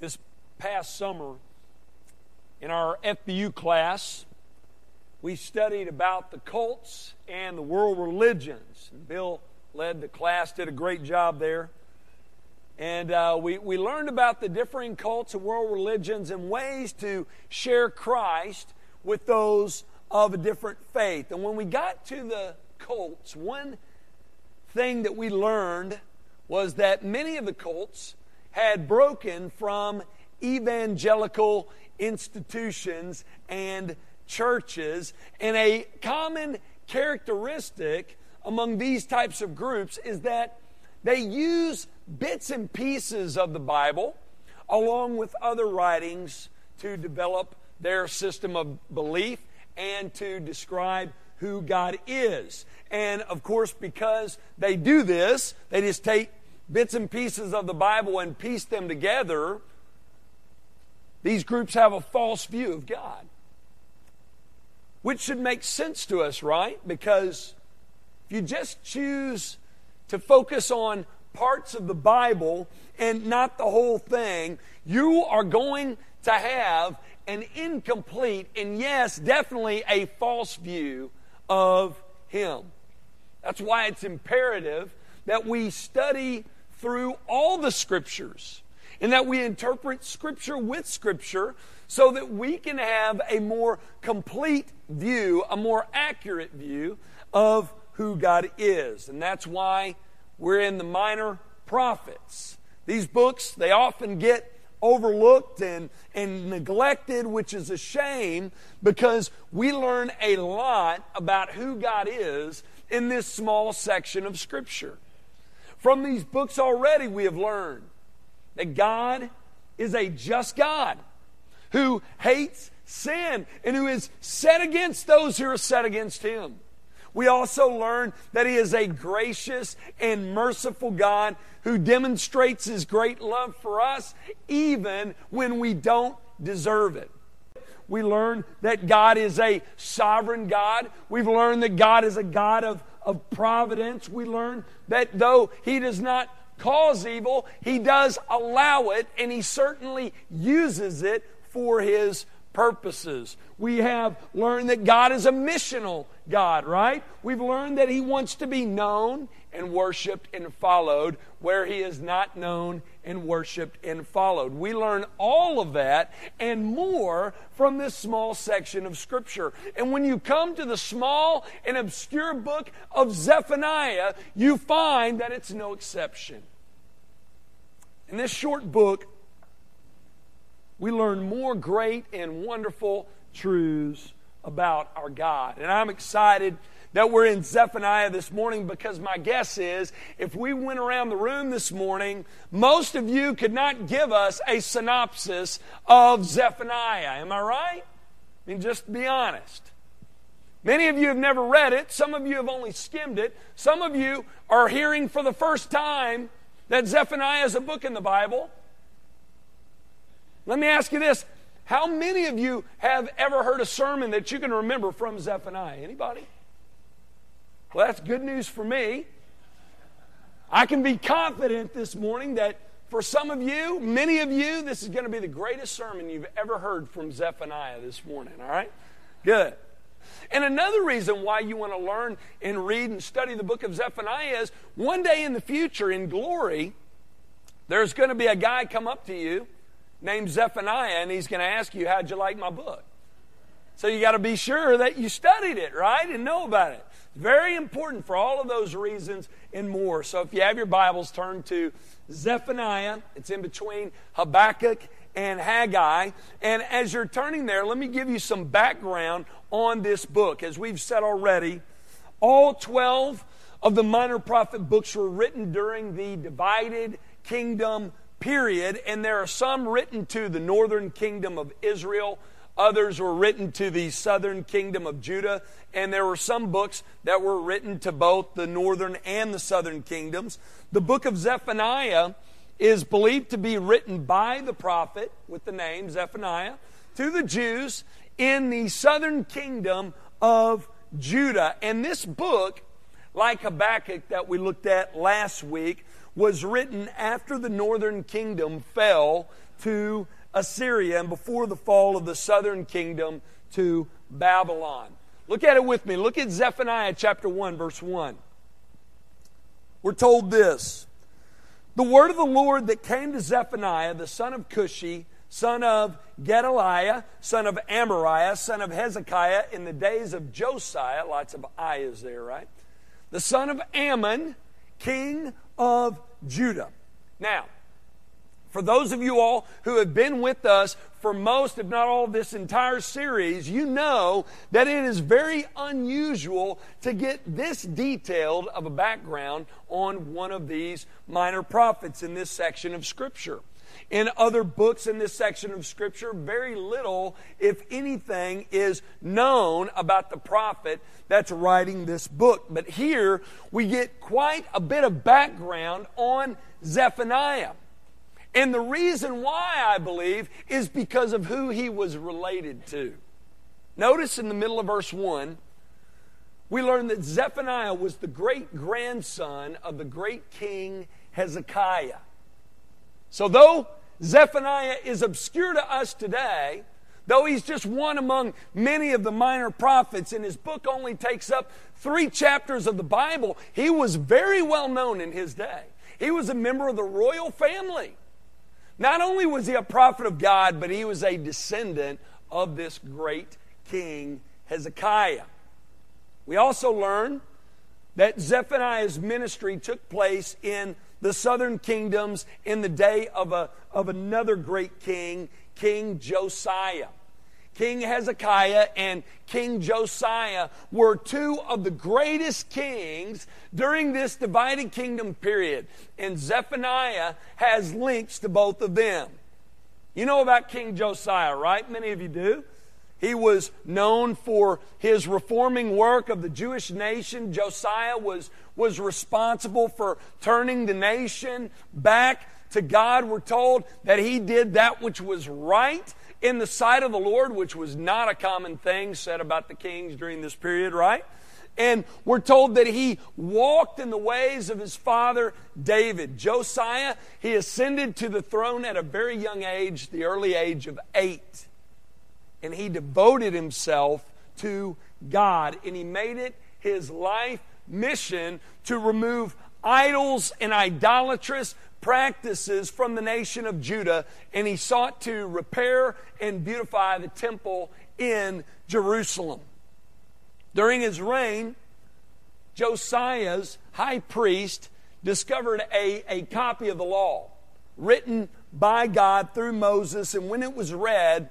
this past summer in our FBU class, we studied about the cults and the world religions. Bill led the class, did a great job there. And uh, we, we learned about the differing cults and world religions and ways to share Christ with those of a different faith. And when we got to the cults, one thing that we learned was that many of the cults had broken from evangelical institutions and churches. And a common characteristic among these types of groups is that they use bits and pieces of the Bible along with other writings to develop their system of belief and to describe who God is. And of course, because they do this, they just take bits and pieces of the Bible and piece them together. These groups have a false view of God. Which should make sense to us, right? Because if you just choose to focus on parts of the Bible and not the whole thing, you are going to have an incomplete and, yes, definitely a false view of Him. That's why it's imperative that we study through all the Scriptures and that we interpret Scripture with Scripture so that we can have a more complete view, a more accurate view of who God is. And that's why we're in the minor prophets. These books, they often get overlooked and, and neglected, which is a shame because we learn a lot about who God is in this small section of Scripture. From these books already, we have learned that God is a just God who hates sin and who is set against those who are set against him. We also learn that He is a gracious and merciful God who demonstrates His great love for us even when we don't deserve it. We learn that God is a sovereign God. We've learned that God is a God of, of providence. We learn that though He does not cause evil, He does allow it, and He certainly uses it for His purposes. We have learned that God is a missional God, right? We've learned that He wants to be known and worshiped and followed where He is not known and worshiped and followed. We learn all of that and more from this small section of Scripture. And when you come to the small and obscure book of Zephaniah, you find that it's no exception. In this short book, we learn more great and wonderful truths about our God. And I'm excited that we're in Zephaniah this morning because my guess is if we went around the room this morning, most of you could not give us a synopsis of Zephaniah. Am I right? I mean, just be honest. Many of you have never read it. Some of you have only skimmed it. Some of you are hearing for the first time that Zephaniah is a book in the Bible. Let me ask you this. How many of you have ever heard a sermon that you can remember from Zephaniah? Anybody? Well, that's good news for me. I can be confident this morning that for some of you, many of you, this is going to be the greatest sermon you've ever heard from Zephaniah this morning, all right? Good. And another reason why you want to learn and read and study the book of Zephaniah is one day in the future, in glory, there's going to be a guy come up to you named Zephaniah, and he's going to ask you, How'd you like my book? So you got to be sure that you studied it, right? And know about it. Very important for all of those reasons and more. So if you have your Bibles, turn to Zephaniah. It's in between Habakkuk and Haggai. And as you're turning there, let me give you some background on this book. As we've said already, all 12 of the minor prophet books were written during the divided kingdom period, and there are some written to the northern kingdom of Israel. Others were written to the southern kingdom of Judah, and there were some books that were written to both the northern and the southern kingdoms. The book of Zephaniah is believed to be written by the prophet with the name Zephaniah to the Jews in the southern kingdom of Judah. And this book, like Habakkuk that we looked at last week, was written after the northern kingdom fell to Assyria and before the fall of the southern kingdom to Babylon. Look at it with me. Look at Zephaniah chapter 1, verse 1. We're told this The word of the Lord that came to Zephaniah, the son of Cushi, son of Gedaliah, son of Amariah, son of Hezekiah, in the days of Josiah, lots of ayahs there, right? The son of Amon, king of Judah. Now, for those of you all who have been with us for most, if not all, of this entire series, you know that it is very unusual to get this detailed of a background on one of these minor prophets in this section of Scripture. In other books in this section of Scripture, very little, if anything, is known about the prophet that's writing this book. But here we get quite a bit of background on Zephaniah. And the reason why I believe is because of who he was related to. Notice in the middle of verse 1, we learn that Zephaniah was the great grandson of the great king Hezekiah. So, though Zephaniah is obscure to us today, though he's just one among many of the minor prophets, and his book only takes up three chapters of the Bible, he was very well known in his day. He was a member of the royal family. Not only was he a prophet of God, but he was a descendant of this great king Hezekiah. We also learn that Zephaniah's ministry took place in the southern kingdoms in the day of, a, of another great king, King Josiah. King Hezekiah and King Josiah were two of the greatest kings during this divided kingdom period. And Zephaniah has links to both of them. You know about King Josiah, right? Many of you do. He was known for his reforming work of the Jewish nation. Josiah was, was responsible for turning the nation back to God. We're told that he did that which was right in the sight of the Lord, which was not a common thing said about the kings during this period, right? And we're told that he walked in the ways of his father David. Josiah, he ascended to the throne at a very young age, the early age of eight. And he devoted himself to God. And he made it his life mission to remove idols and idolatrous practices from the nation of Judah, and he sought to repair and beautify the temple in Jerusalem. During his reign, Josiah's high priest discovered a, a copy of the law written by God through Moses, and when it was read,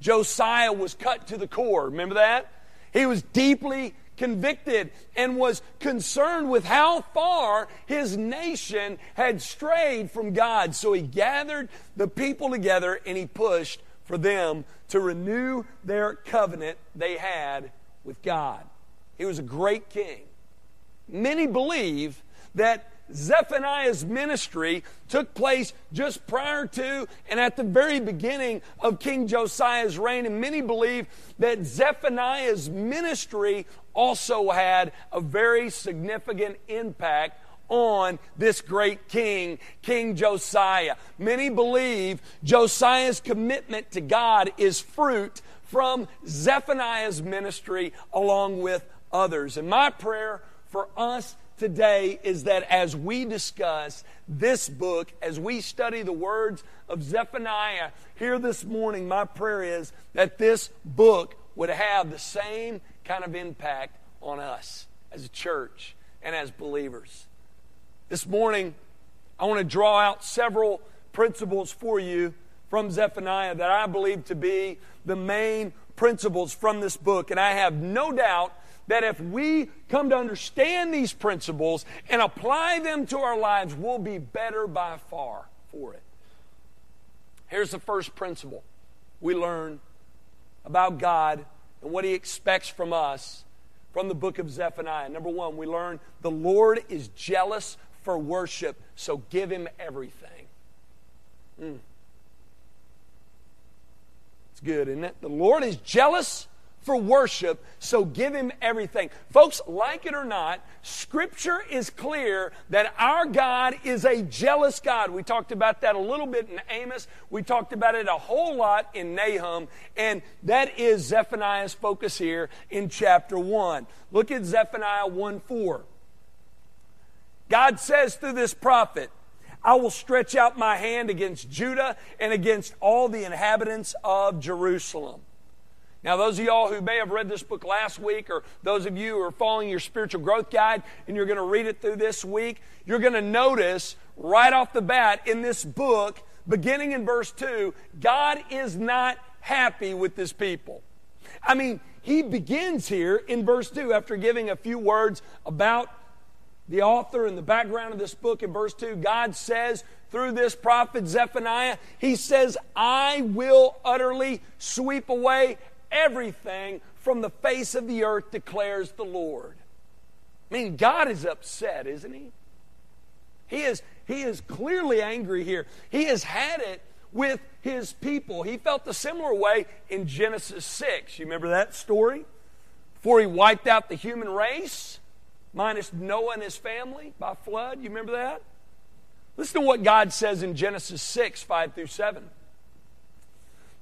Josiah was cut to the core. Remember that? He was deeply convicted and was concerned with how far his nation had strayed from God. So he gathered the people together and he pushed for them to renew their covenant they had with God. He was a great king. Many believe that Zephaniah's ministry took place just prior to and at the very beginning of King Josiah's reign, and many believe that Zephaniah's ministry also had a very significant impact on this great king, King Josiah. Many believe Josiah's commitment to God is fruit from Zephaniah's ministry along with others. And my prayer for us today is that as we discuss this book, as we study the words of Zephaniah here this morning, my prayer is that this book would have the same kind of impact on us as a church and as believers. This morning, I want to draw out several principles for you from Zephaniah that I believe to be the main principles from this book. And I have no doubt that if we come to understand these principles and apply them to our lives, we'll be better by far for it. Here's the first principle we learn about God and what He expects from us from the book of Zephaniah. Number one, we learn the Lord is jealous for worship, so give Him everything. Mm. It's good, isn't it? The Lord is jealous for worship, so give him everything. Folks, like it or not, Scripture is clear that our God is a jealous God. We talked about that a little bit in Amos. We talked about it a whole lot in Nahum. And that is Zephaniah's focus here in chapter 1. Look at Zephaniah 1 4. God says through this prophet, I will stretch out my hand against Judah and against all the inhabitants of Jerusalem. Now, those of y'all who may have read this book last week, or those of you who are following your spiritual growth guide and you're going to read it through this week, you're going to notice right off the bat in this book, beginning in verse 2, God is not happy with his people. I mean, he begins here in verse 2 after giving a few words about the author and the background of this book in verse 2. God says through this prophet Zephaniah, He says, I will utterly sweep away everything from the face of the earth, declares the Lord. I mean, God is upset, isn't he? He is, he is clearly angry here. He has had it with his people. He felt the similar way in Genesis 6. You remember that story? Before he wiped out the human race, minus Noah and his family by flood. You remember that? Listen to what God says in Genesis 6 5 through 7.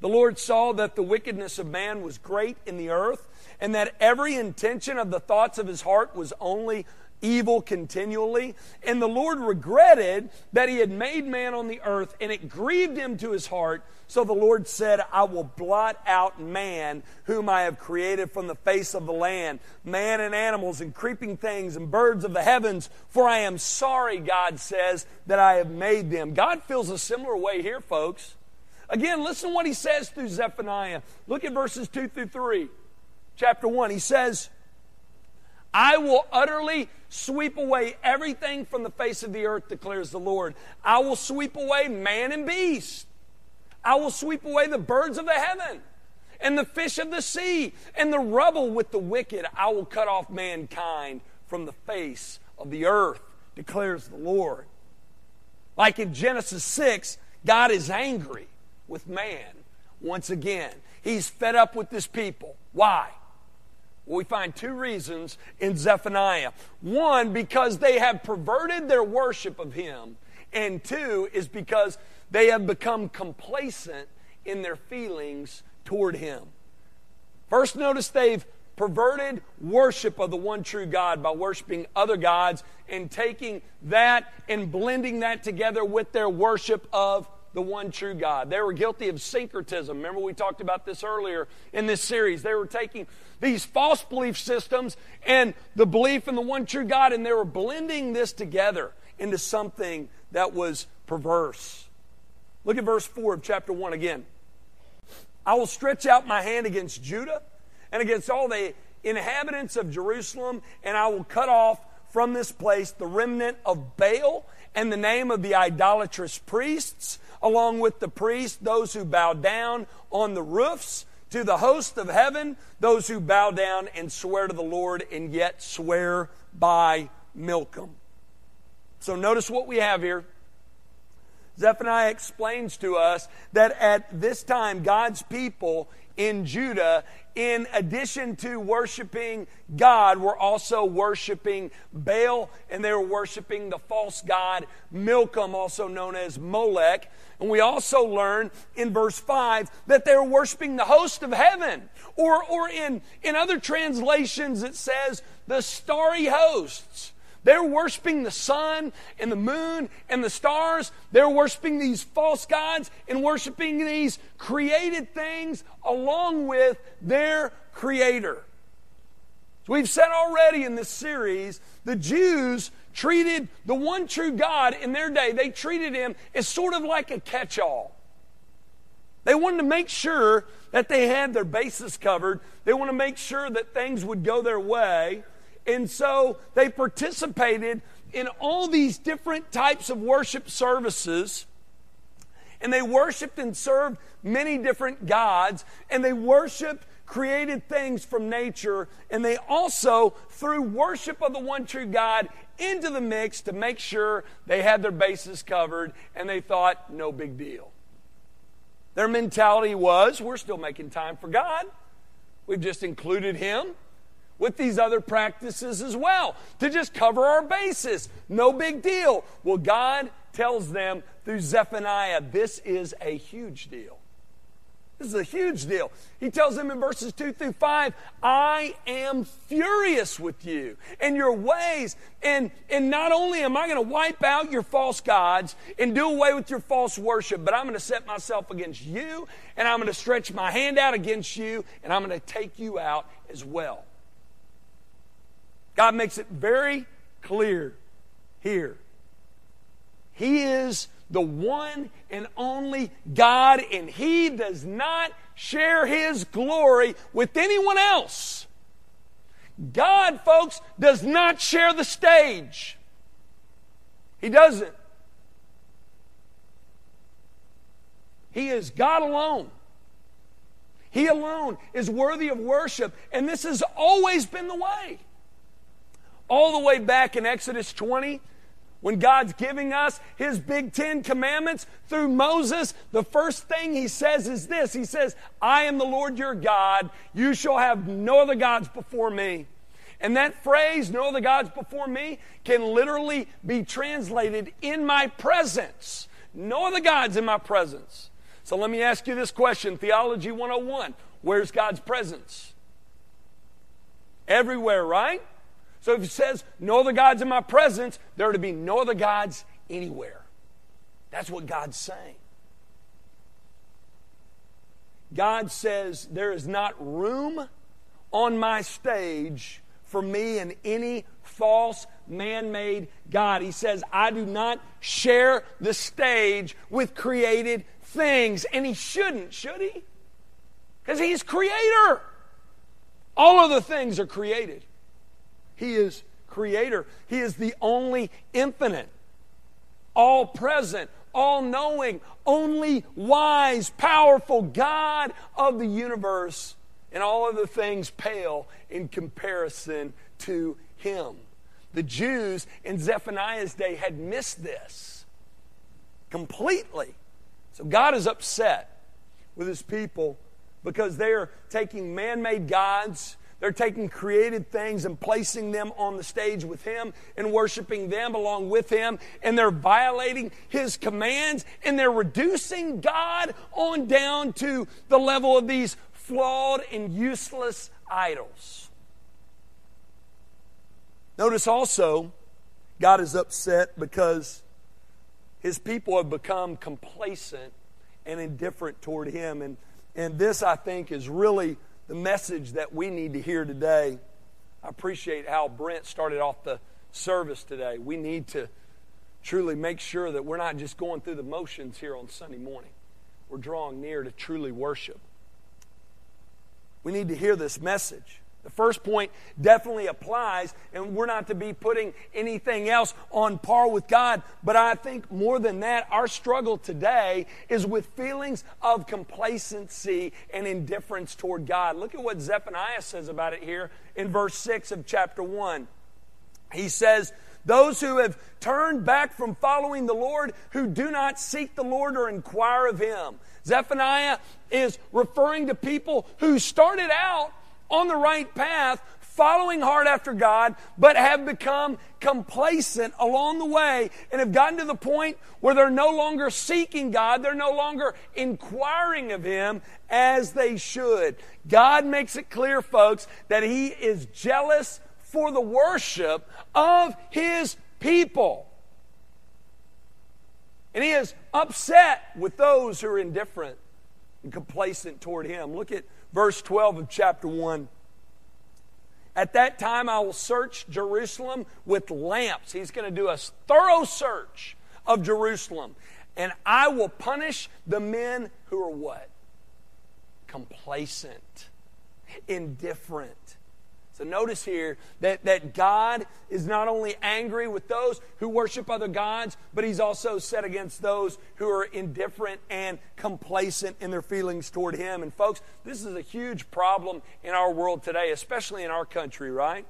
The Lord saw that the wickedness of man was great in the earth, and that every intention of the thoughts of his heart was only evil continually. And the Lord regretted that he had made man on the earth, and it grieved him to his heart. So the Lord said, I will blot out man, whom I have created from the face of the land, man and animals and creeping things and birds of the heavens, for I am sorry, God says, that I have made them. God feels a similar way here, folks. Again, listen to what he says through Zephaniah. Look at verses 2 through 3. Chapter 1, he says, I will utterly sweep away everything from the face of the earth, declares the Lord. I will sweep away man and beast. I will sweep away the birds of the heaven and the fish of the sea and the rubble with the wicked. I will cut off mankind from the face of the earth, declares the Lord. Like in Genesis 6, God is angry with man once again. He's fed up with this people. Why? Well, we find two reasons in Zephaniah. One, because they have perverted their worship of him. And two, is because they have become complacent in their feelings toward him. First, notice they've perverted worship of the one true God by worshiping other gods and taking that and blending that together with their worship of the one true God. They were guilty of syncretism. Remember, we talked about this earlier in this series. They were taking these false belief systems and the belief in the one true God, and they were blending this together into something that was perverse. Look at verse 4 of chapter 1 again. I will stretch out my hand against Judah and against all the inhabitants of Jerusalem, and I will cut off from this place the remnant of Baal and the name of the idolatrous priests along with the priests, those who bow down on the roofs, to the host of heaven, those who bow down and swear to the Lord and yet swear by Milcom. So notice what we have here. Zephaniah explains to us that at this time, God's people in Judah, in addition to worshiping God, were also worshiping Baal and they were worshiping the false god Milcom, also known as Molech. And we also learn in verse 5 that they were worshiping the host of heaven. Or, or in, in other translations, it says the starry hosts. They're worshiping the sun and the moon and the stars. They're worshiping these false gods and worshiping these created things along with their creator. So we've said already in this series, the Jews treated the one true God in their day, they treated him as sort of like a catch all. They wanted to make sure that they had their bases covered. They want to make sure that things would go their way. And so they participated in all these different types of worship services. And they worshiped and served many different gods. And they worshiped created things from nature. And they also threw worship of the one true God into the mix to make sure they had their bases covered. And they thought, no big deal. Their mentality was, we're still making time for God. We've just included him with these other practices as well to just cover our bases. No big deal. Well, God tells them through Zephaniah, this is a huge deal. This is a huge deal. He tells them in verses 2 through 5, I am furious with you and your ways. And, and not only am I going to wipe out your false gods and do away with your false worship, but I'm going to set myself against you and I'm going to stretch my hand out against you and I'm going to take you out as well. God makes it very clear here. He is the one and only God, and He does not share His glory with anyone else. God, folks, does not share the stage. He doesn't. He is God alone. He alone is worthy of worship, and this has always been the way. All the way back in Exodus 20, when God's giving us His big Ten Commandments through Moses, the first thing He says is this He says, I am the Lord your God. You shall have no other gods before me. And that phrase, no other gods before me, can literally be translated in my presence. No other gods in my presence. So let me ask you this question Theology 101 Where's God's presence? Everywhere, right? So if it says, no other gods in my presence, there are to be no other gods anywhere. That's what God's saying. God says, there is not room on my stage for me and any false man made God. He says, I do not share the stage with created things. And he shouldn't, should he? Because he's creator. All other things are created. He is creator. He is the only infinite, all present, all knowing, only wise, powerful God of the universe. And all of the things pale in comparison to him. The Jews in Zephaniah's day had missed this completely. So God is upset with his people because they are taking man made gods they're taking created things and placing them on the stage with Him and worshiping them along with Him, and they're violating His commands, and they're reducing God on down to the level of these flawed and useless idols. Notice also, God is upset because His people have become complacent and indifferent toward Him. And, and this, I think, is really the message that we need to hear today. I appreciate how Brent started off the service today. We need to truly make sure that we're not just going through the motions here on Sunday morning. We're drawing near to truly worship. We need to hear this message. The first point definitely applies, and we're not to be putting anything else on par with God. But I think more than that, our struggle today is with feelings of complacency and indifference toward God. Look at what Zephaniah says about it here in verse 6 of chapter 1. He says, those who have turned back from following the Lord, who do not seek the Lord or inquire of Him. Zephaniah is referring to people who started out on the right path, following hard after God, but have become complacent along the way and have gotten to the point where they're no longer seeking God, they're no longer inquiring of Him as they should. God makes it clear, folks, that He is jealous for the worship of His people. And He is upset with those who are indifferent and complacent toward Him. Look at verse 12 of chapter 1. At that time, I will search Jerusalem with lamps. He's going to do a thorough search of Jerusalem. And I will punish the men who are what? Complacent, indifferent, so notice here that, that God is not only angry with those who worship other gods, but he's also set against those who are indifferent and complacent in their feelings toward him. And folks, this is a huge problem in our world today, especially in our country, right?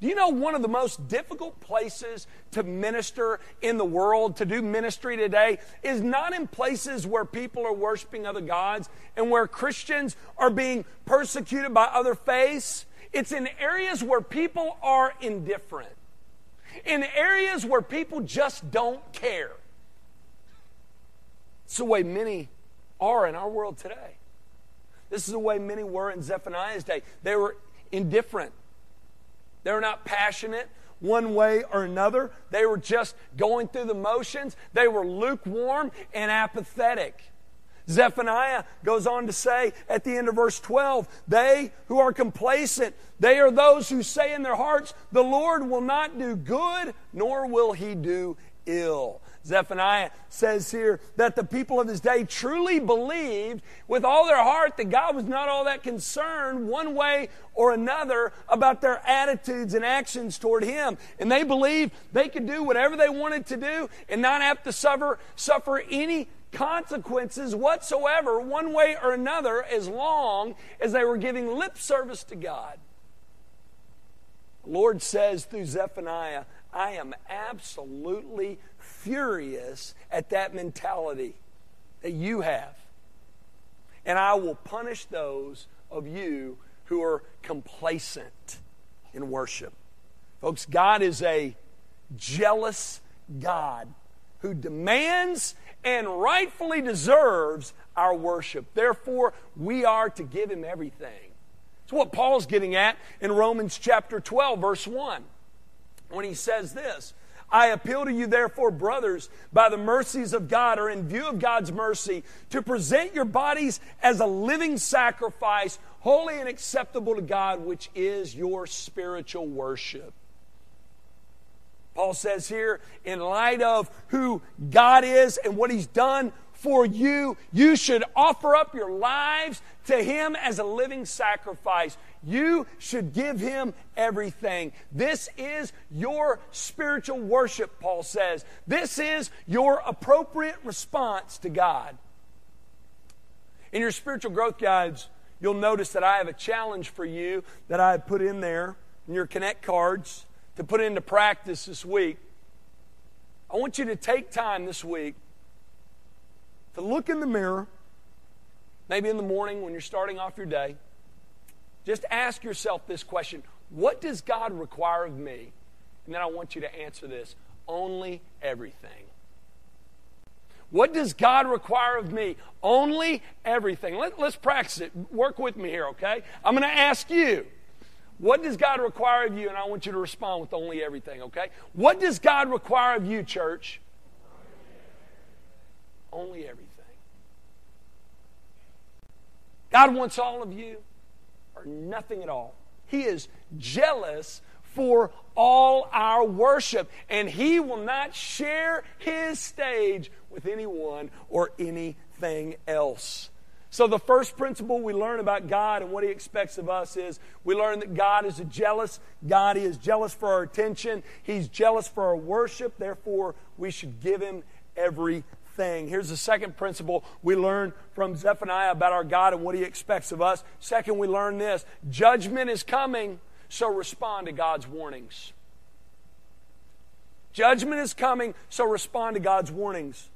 Do you know one of the most difficult places to minister in the world, to do ministry today, is not in places where people are worshiping other gods and where Christians are being persecuted by other faiths? It's in areas where people are indifferent, in areas where people just don't care. It's the way many are in our world today. This is the way many were in Zephaniah's day. They were indifferent, they were not passionate one way or another. They were just going through the motions, they were lukewarm and apathetic. Zephaniah goes on to say at the end of verse 12, they who are complacent, they are those who say in their hearts, the Lord will not do good, nor will he do ill. Zephaniah says here that the people of his day truly believed with all their heart that God was not all that concerned one way or another about their attitudes and actions toward him. And they believed they could do whatever they wanted to do and not have to suffer, suffer any consequences whatsoever, one way or another, as long as they were giving lip service to God. The Lord says through Zephaniah, I am absolutely furious at that mentality that you have. And I will punish those of you who are complacent in worship. Folks, God is a jealous God who demands and rightfully deserves our worship. Therefore, we are to give him everything. It's what Paul's getting at in Romans chapter 12, verse 1, when he says this I appeal to you, therefore, brothers, by the mercies of God, or in view of God's mercy, to present your bodies as a living sacrifice, holy and acceptable to God, which is your spiritual worship. Paul says here, in light of who God is and what He's done for you, you should offer up your lives to Him as a living sacrifice. You should give Him everything. This is your spiritual worship, Paul says. This is your appropriate response to God. In your spiritual growth guides, you'll notice that I have a challenge for you that I have put in there in your Connect cards to put into practice this week. I want you to take time this week to look in the mirror, maybe in the morning when you're starting off your day. Just ask yourself this question What does God require of me? And then I want you to answer this only everything. What does God require of me? Only everything. Let, us practice it. Work with me here, okay? I'm going to ask you. What does God require of you? And I want you to respond with only everything, okay? What does God require of you, church? Only everything. God wants all of you or nothing at all. He is jealous for all our worship, and He will not share His stage with anyone or anything else. So, the first principle we learn about God and what He expects of us is we learn that God is a jealous God. He is jealous for our attention, He's jealous for our worship. Therefore, we should give Him everything. Here's the second principle we learn from Zephaniah about our God and what He expects of us. Second, we learn this judgment is coming, so respond to God's warnings. Judgment is coming, so respond to God's warnings.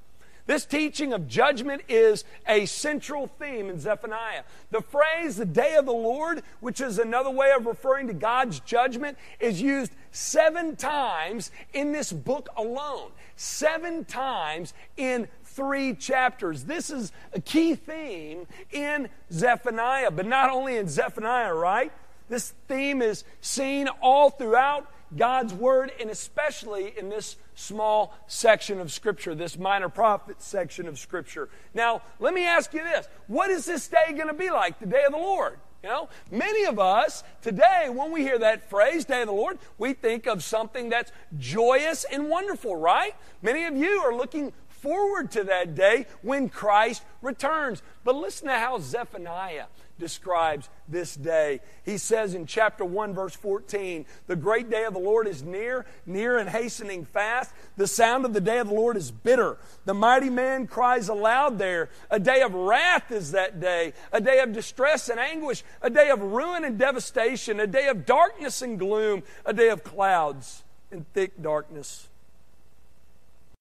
This teaching of judgment is a central theme in Zephaniah. The phrase, the day of the Lord, which is another way of referring to God's judgment, is used seven times in this book alone. Seven times in three chapters. This is a key theme in Zephaniah, but not only in Zephaniah, right? This theme is seen all throughout God's Word, and especially in this small section of Scripture, this minor prophet section of Scripture. Now, let me ask you this what is this day going to be like, the day of the Lord? You know, many of us today, when we hear that phrase, Day of the Lord, we think of something that's joyous and wonderful, right? Many of you are looking forward to that day when Christ returns. But listen to how Zephaniah describes this day. He says in chapter 1, verse 14, The great day of the Lord is near, near and hastening fast. The sound of the day of the Lord is bitter. The mighty man cries aloud there. A day of wrath is that day, a day of distress and anguish, a day of ruin and devastation, a day of darkness and gloom, a day of clouds and thick darkness.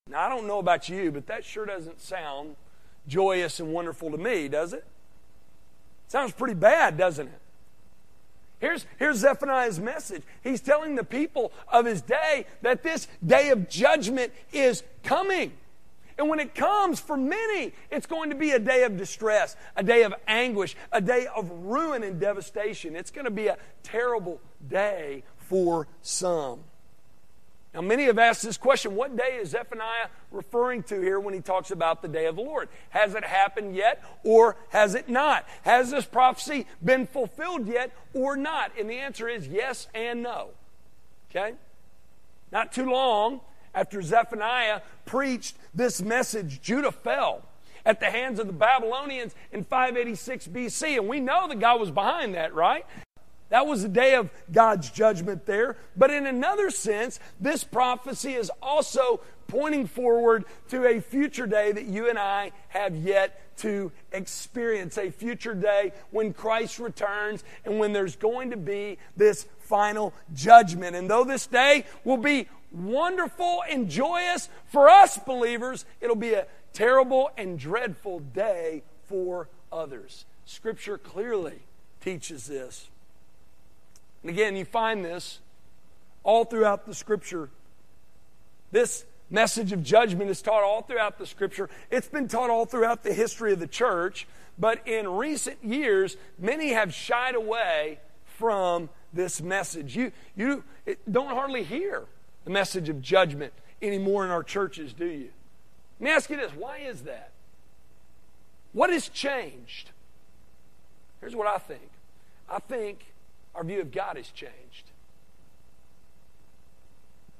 Now, I don't know about you, but that sure doesn't sound joyous and wonderful to me, does it? Sounds pretty bad, doesn't it? Here's, here's Zephaniah's message. He's telling the people of his day that this day of judgment is coming. And when it comes, for many, it's going to be a day of distress, a day of anguish, a day of ruin and devastation. It's going to be a terrible day for some. Now, many have asked this question what day is Zephaniah referring to here when he talks about the day of the Lord? Has it happened yet or has it not? Has this prophecy been fulfilled yet or not? And the answer is yes and no. Okay? Not too long after Zephaniah preached this message, Judah fell at the hands of the Babylonians in 586 BC. And we know that God was behind that, right? That was the day of God's judgment there. But in another sense, this prophecy is also pointing forward to a future day that you and I have yet to experience. A future day when Christ returns and when there's going to be this final judgment. And though this day will be wonderful and joyous for us believers, it'll be a terrible and dreadful day for others. Scripture clearly teaches this. And again, you find this all throughout the scripture. This message of judgment is taught all throughout the scripture. It's been taught all throughout the history of the church. But in recent years, many have shied away from this message. You, you don't hardly hear the message of judgment anymore in our churches, do you? Let me ask you this why is that? What has changed? Here's what I think I think our view of God has changed.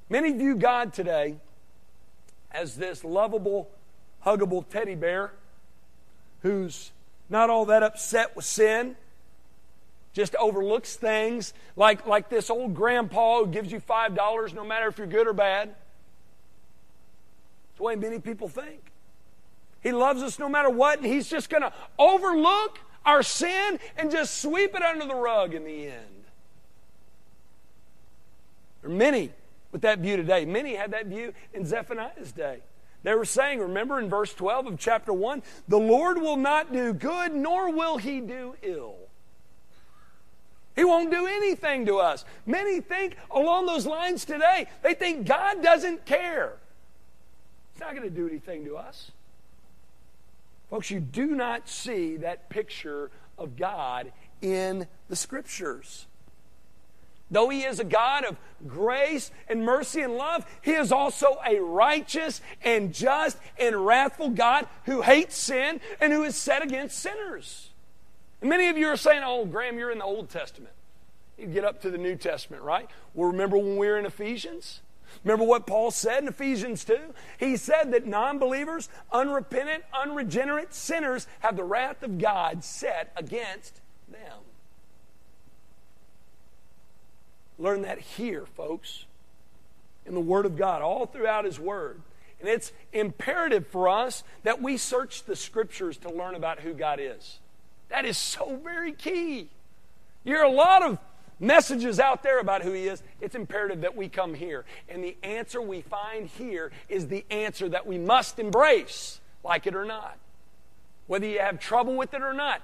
Many view God today as this lovable, huggable teddy bear who's not all that upset with sin, just overlooks things like, like this old grandpa who gives you $5 no matter if you're good or bad. That's the way many people think. He loves us no matter what, and he's just going to overlook our sin and just sweep it under the rug in the end. There are many with that view today. Many had that view in Zephaniah's day. They were saying, remember in verse 12 of chapter 1, the Lord will not do good, nor will he do ill. He won't do anything to us. Many think along those lines today. They think God doesn't care. He's not going to do anything to us. Folks, you do not see that picture of God in the scriptures. Though he is a God of grace and mercy and love, he is also a righteous and just and wrathful God who hates sin and who is set against sinners. And many of you are saying, oh, Graham, you're in the Old Testament. You get up to the New Testament, right? Well, remember when we were in Ephesians? Remember what Paul said in Ephesians 2? He said that non believers, unrepentant, unregenerate sinners have the wrath of God set against them. Learn that here, folks, in the Word of God, all throughout His Word. And it's imperative for us that we search the Scriptures to learn about who God is. That is so very key. You hear a lot of messages out there about who He is. It's imperative that we come here. And the answer we find here is the answer that we must embrace, like it or not. Whether you have trouble with it or not,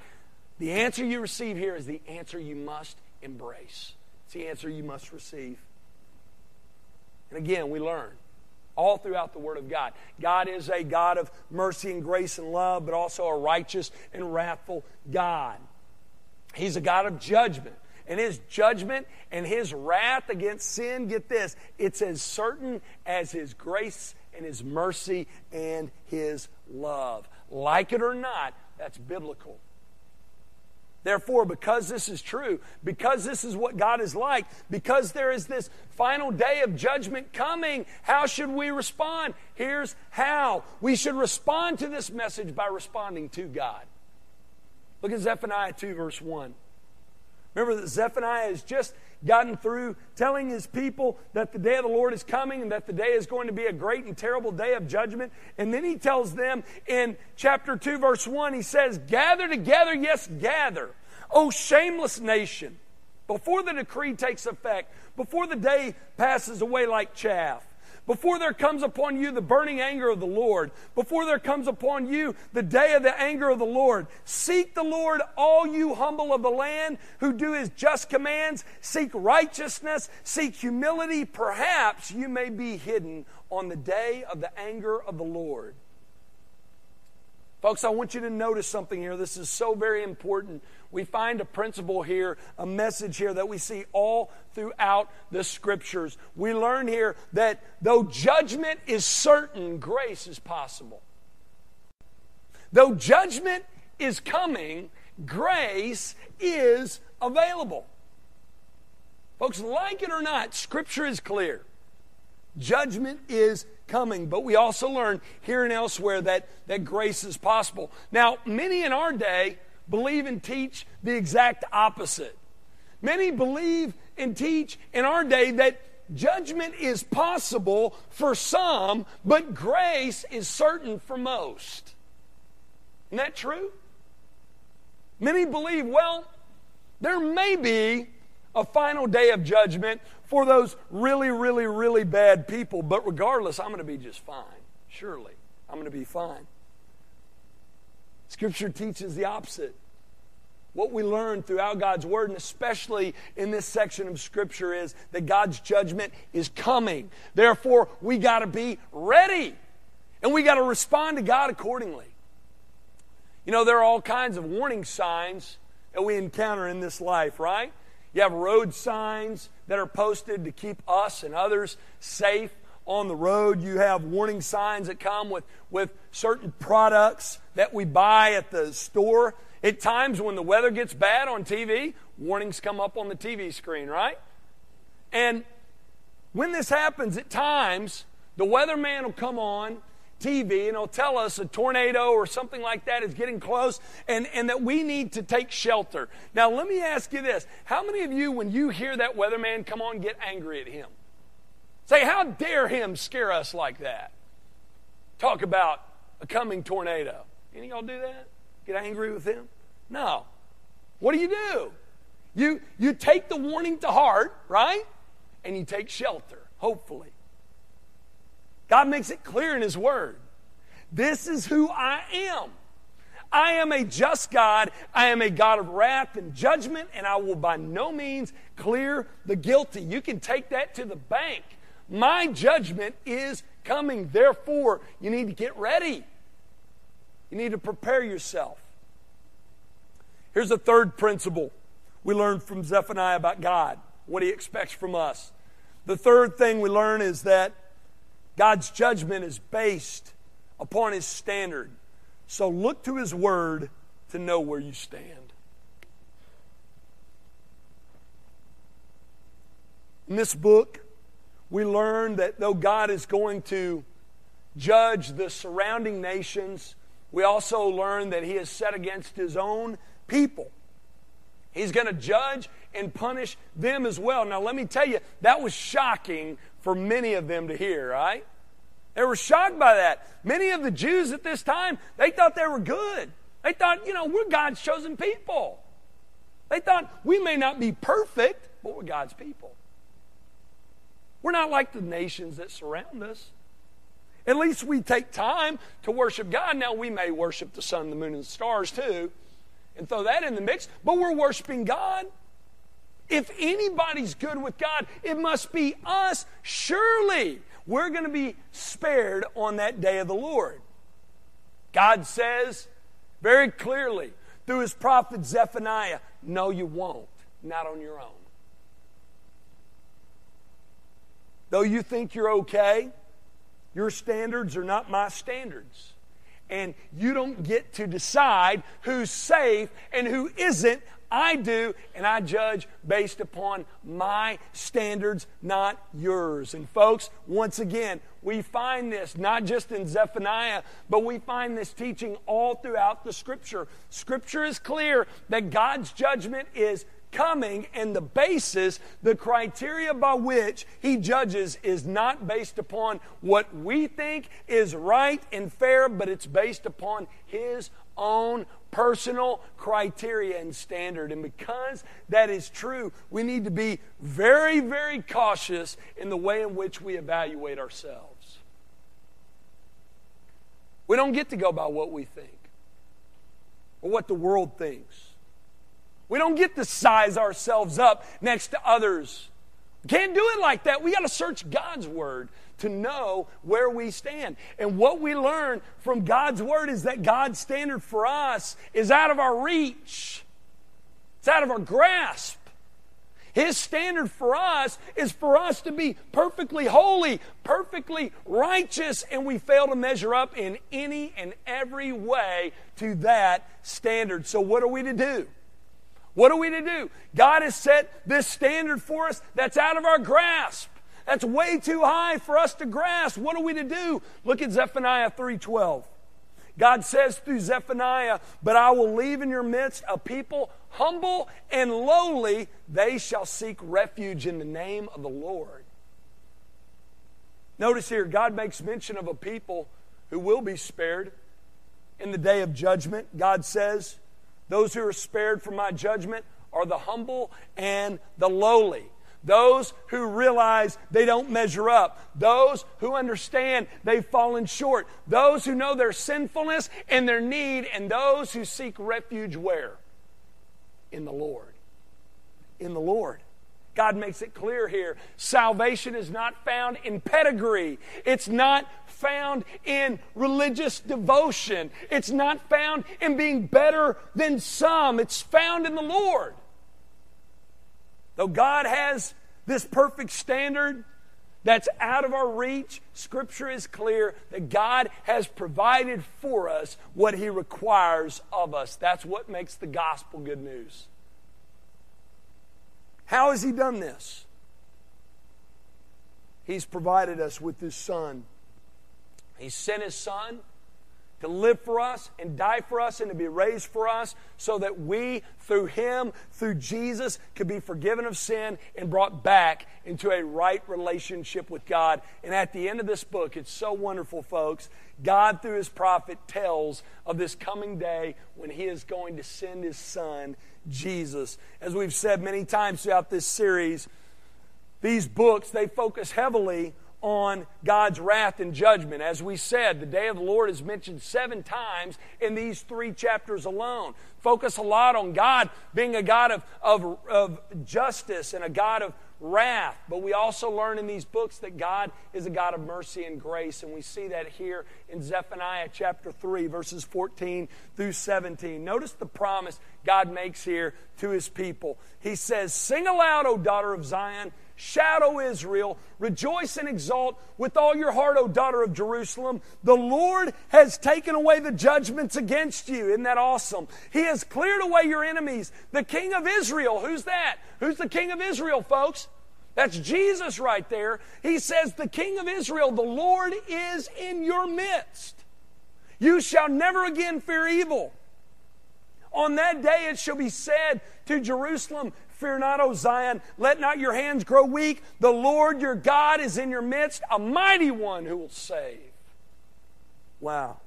the answer you receive here is the answer you must embrace. It's the answer you must receive. And again, we learn all throughout the Word of God. God is a God of mercy and grace and love, but also a righteous and wrathful God. He's a God of judgment. And his judgment and his wrath against sin, get this, it's as certain as his grace and his mercy and his love. Like it or not, that's biblical. Therefore, because this is true, because this is what God is like, because there is this final day of judgment coming, how should we respond? Here's how. We should respond to this message by responding to God. Look at Zephaniah 2, verse 1. Remember that Zephaniah has just gotten through telling his people that the day of the Lord is coming and that the day is going to be a great and terrible day of judgment. And then he tells them in chapter 2, verse 1, he says, Gather together, yes, gather, O shameless nation, before the decree takes effect, before the day passes away like chaff before there comes upon you the burning anger of the Lord, before there comes upon you the day of the anger of the Lord, seek the Lord, all you humble of the land who do his just commands. Seek righteousness, seek humility. Perhaps you may be hidden on the day of the anger of the Lord. Folks, I want you to notice something here. This is so very important. We find a principle here, a message here that we see all throughout the scriptures. We learn here that though judgment is certain, grace is possible. Though judgment is coming, grace is available. Folks, like it or not, scripture is clear. Judgment is coming. But we also learn here and elsewhere that, that grace is possible. Now, many in our day believe and teach the exact opposite. Many believe and teach in our day that judgment is possible for some, but grace is certain for most. Isn't that true? Many believe, well, there may be a final day of judgment for those really, really, really bad people. But regardless, I'm going to be just fine. Surely, I'm going to be fine. Scripture teaches the opposite. What we learn throughout God's Word, and especially in this section of Scripture, is that God's judgment is coming. Therefore, we got to be ready. And we got to respond to God accordingly. You know, there are all kinds of warning signs that we encounter in this life, right? You have road signs that are posted to keep us and others safe on the road. You have warning signs that come with, with certain products that we buy at the store. At times when the weather gets bad on TV, warnings come up on the TV screen, right? And when this happens, at times, the weatherman will come on TV and he'll tell us a tornado or something like that is getting close and, and that we need to take shelter. Now, let me ask you this. How many of you, when you hear that weatherman come on, get angry at him? Say, how dare him scare us like that? Talk about a coming tornado. Any y'all do that? Get angry with him? No. What do you do? You, you take the warning to heart, right? And you take shelter, hopefully. God makes it clear in His Word. This is who I am. I am a just God. I am a God of wrath and judgment, and I will by no means clear the guilty. You can take that to the bank. My judgment is coming. Therefore, you need to get ready. You need to prepare yourself. Here's a third principle we learned from Zephaniah about God, what he expects from us. The third thing we learn is that God's judgment is based upon His standard. So look to His Word to know where you stand. In this book, we learn that though God is going to judge the surrounding nations, we also learn that He is set against His own people. He's going to judge and punish them as well. Now, let me tell you, that was shocking for many of them to hear, right? They were shocked by that. Many of the Jews at this time, they thought they were good. They thought, you know, we're God's chosen people. They thought we may not be perfect, but we're God's people. We're not like the nations that surround us. At least we take time to worship God. Now, we may worship the sun, the moon, and the stars too, and throw that in the mix, but we're worshiping God. If anybody's good with God, it must be us, surely. We're going to be spared on that day of the Lord. God says very clearly through his prophet Zephaniah, No, you won't, not on your own. Though you think you're okay, your standards are not my standards. And you don't get to decide who's safe and who isn't. I do, and I judge based upon my standards, not yours. And folks, once again, we find this not just in Zephaniah, but we find this teaching all throughout the Scripture. Scripture is clear that God's judgment is coming, and the basis, the criteria by which he judges, is not based upon what we think is right and fair, but it's based upon his own personal criteria and standard. And because that is true, we need to be very, very cautious in the way in which we evaluate ourselves. We don't get to go by what we think or what the world thinks. We don't get to size ourselves up next to others. Can't do it like that. We got to search God's Word to know where we stand. And what we learn from God's Word is that God's standard for us is out of our reach, it's out of our grasp. His standard for us is for us to be perfectly holy, perfectly righteous, and we fail to measure up in any and every way to that standard. So, what are we to do? What are we to do? God has set this standard for us that's out of our grasp. That's way too high for us to grasp. What are we to do? Look at Zephaniah 3:12. God says through Zephaniah, "But I will leave in your midst a people humble and lowly, they shall seek refuge in the name of the Lord." Notice here, God makes mention of a people who will be spared in the day of judgment. God says, those who are spared from my judgment are the humble and the lowly. Those who realize they don't measure up. Those who understand they've fallen short. Those who know their sinfulness and their need. And those who seek refuge where? In the Lord. In the Lord. God makes it clear here. Salvation is not found in pedigree. It's not found in religious devotion. It's not found in being better than some. It's found in the Lord. Though God has this perfect standard that's out of our reach, Scripture is clear that God has provided for us what He requires of us. That's what makes the gospel good news. How has He done this? He's provided us with His Son. He sent His Son to live for us and die for us and to be raised for us so that we, through Him, through Jesus, could be forgiven of sin and brought back into a right relationship with God. And at the end of this book, it's so wonderful, folks. God, through His prophet, tells of this coming day when He is going to send His Son, Jesus. As we've said many times throughout this series, these books, they focus heavily on God's wrath and judgment. As we said, the day of the Lord is mentioned seven times in these three chapters alone. Focus a lot on God being a God of, of, of justice and a God of wrath. But we also learn in these books that God is a God of mercy and grace. And we see that here in Zephaniah chapter 3, verses 14 through 17. Notice the promise God makes here to his people. He says, Sing aloud, O daughter of Zion. O Israel, rejoice and exult with all your heart, O daughter of Jerusalem. The Lord has taken away the judgments against you. Isn't that awesome? He has cleared away your enemies. The King of Israel, who's that? Who's the King of Israel, folks? That's Jesus right there. He says, The King of Israel, the Lord is in your midst. You shall never again fear evil. On that day it shall be said to Jerusalem, Fear not, O Zion. Let not your hands grow weak. The Lord your God is in your midst, a mighty one who will save. Wow.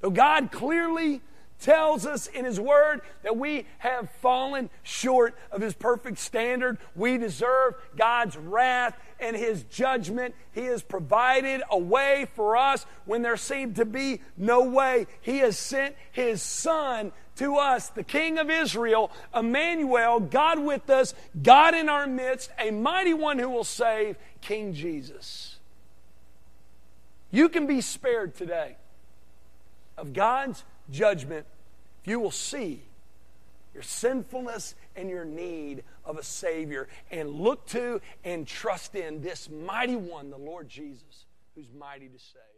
So God clearly tells us in His Word that we have fallen short of His perfect standard. We deserve God's wrath and His judgment. He has provided a way for us when there seemed to be no way. He has sent His Son to us, the King of Israel, Emmanuel, God with us, God in our midst, a mighty one who will save, King Jesus. You can be spared today of God's judgment if you will see your sinfulness and your need of a Savior and look to and trust in this mighty one, the Lord Jesus, who's mighty to save.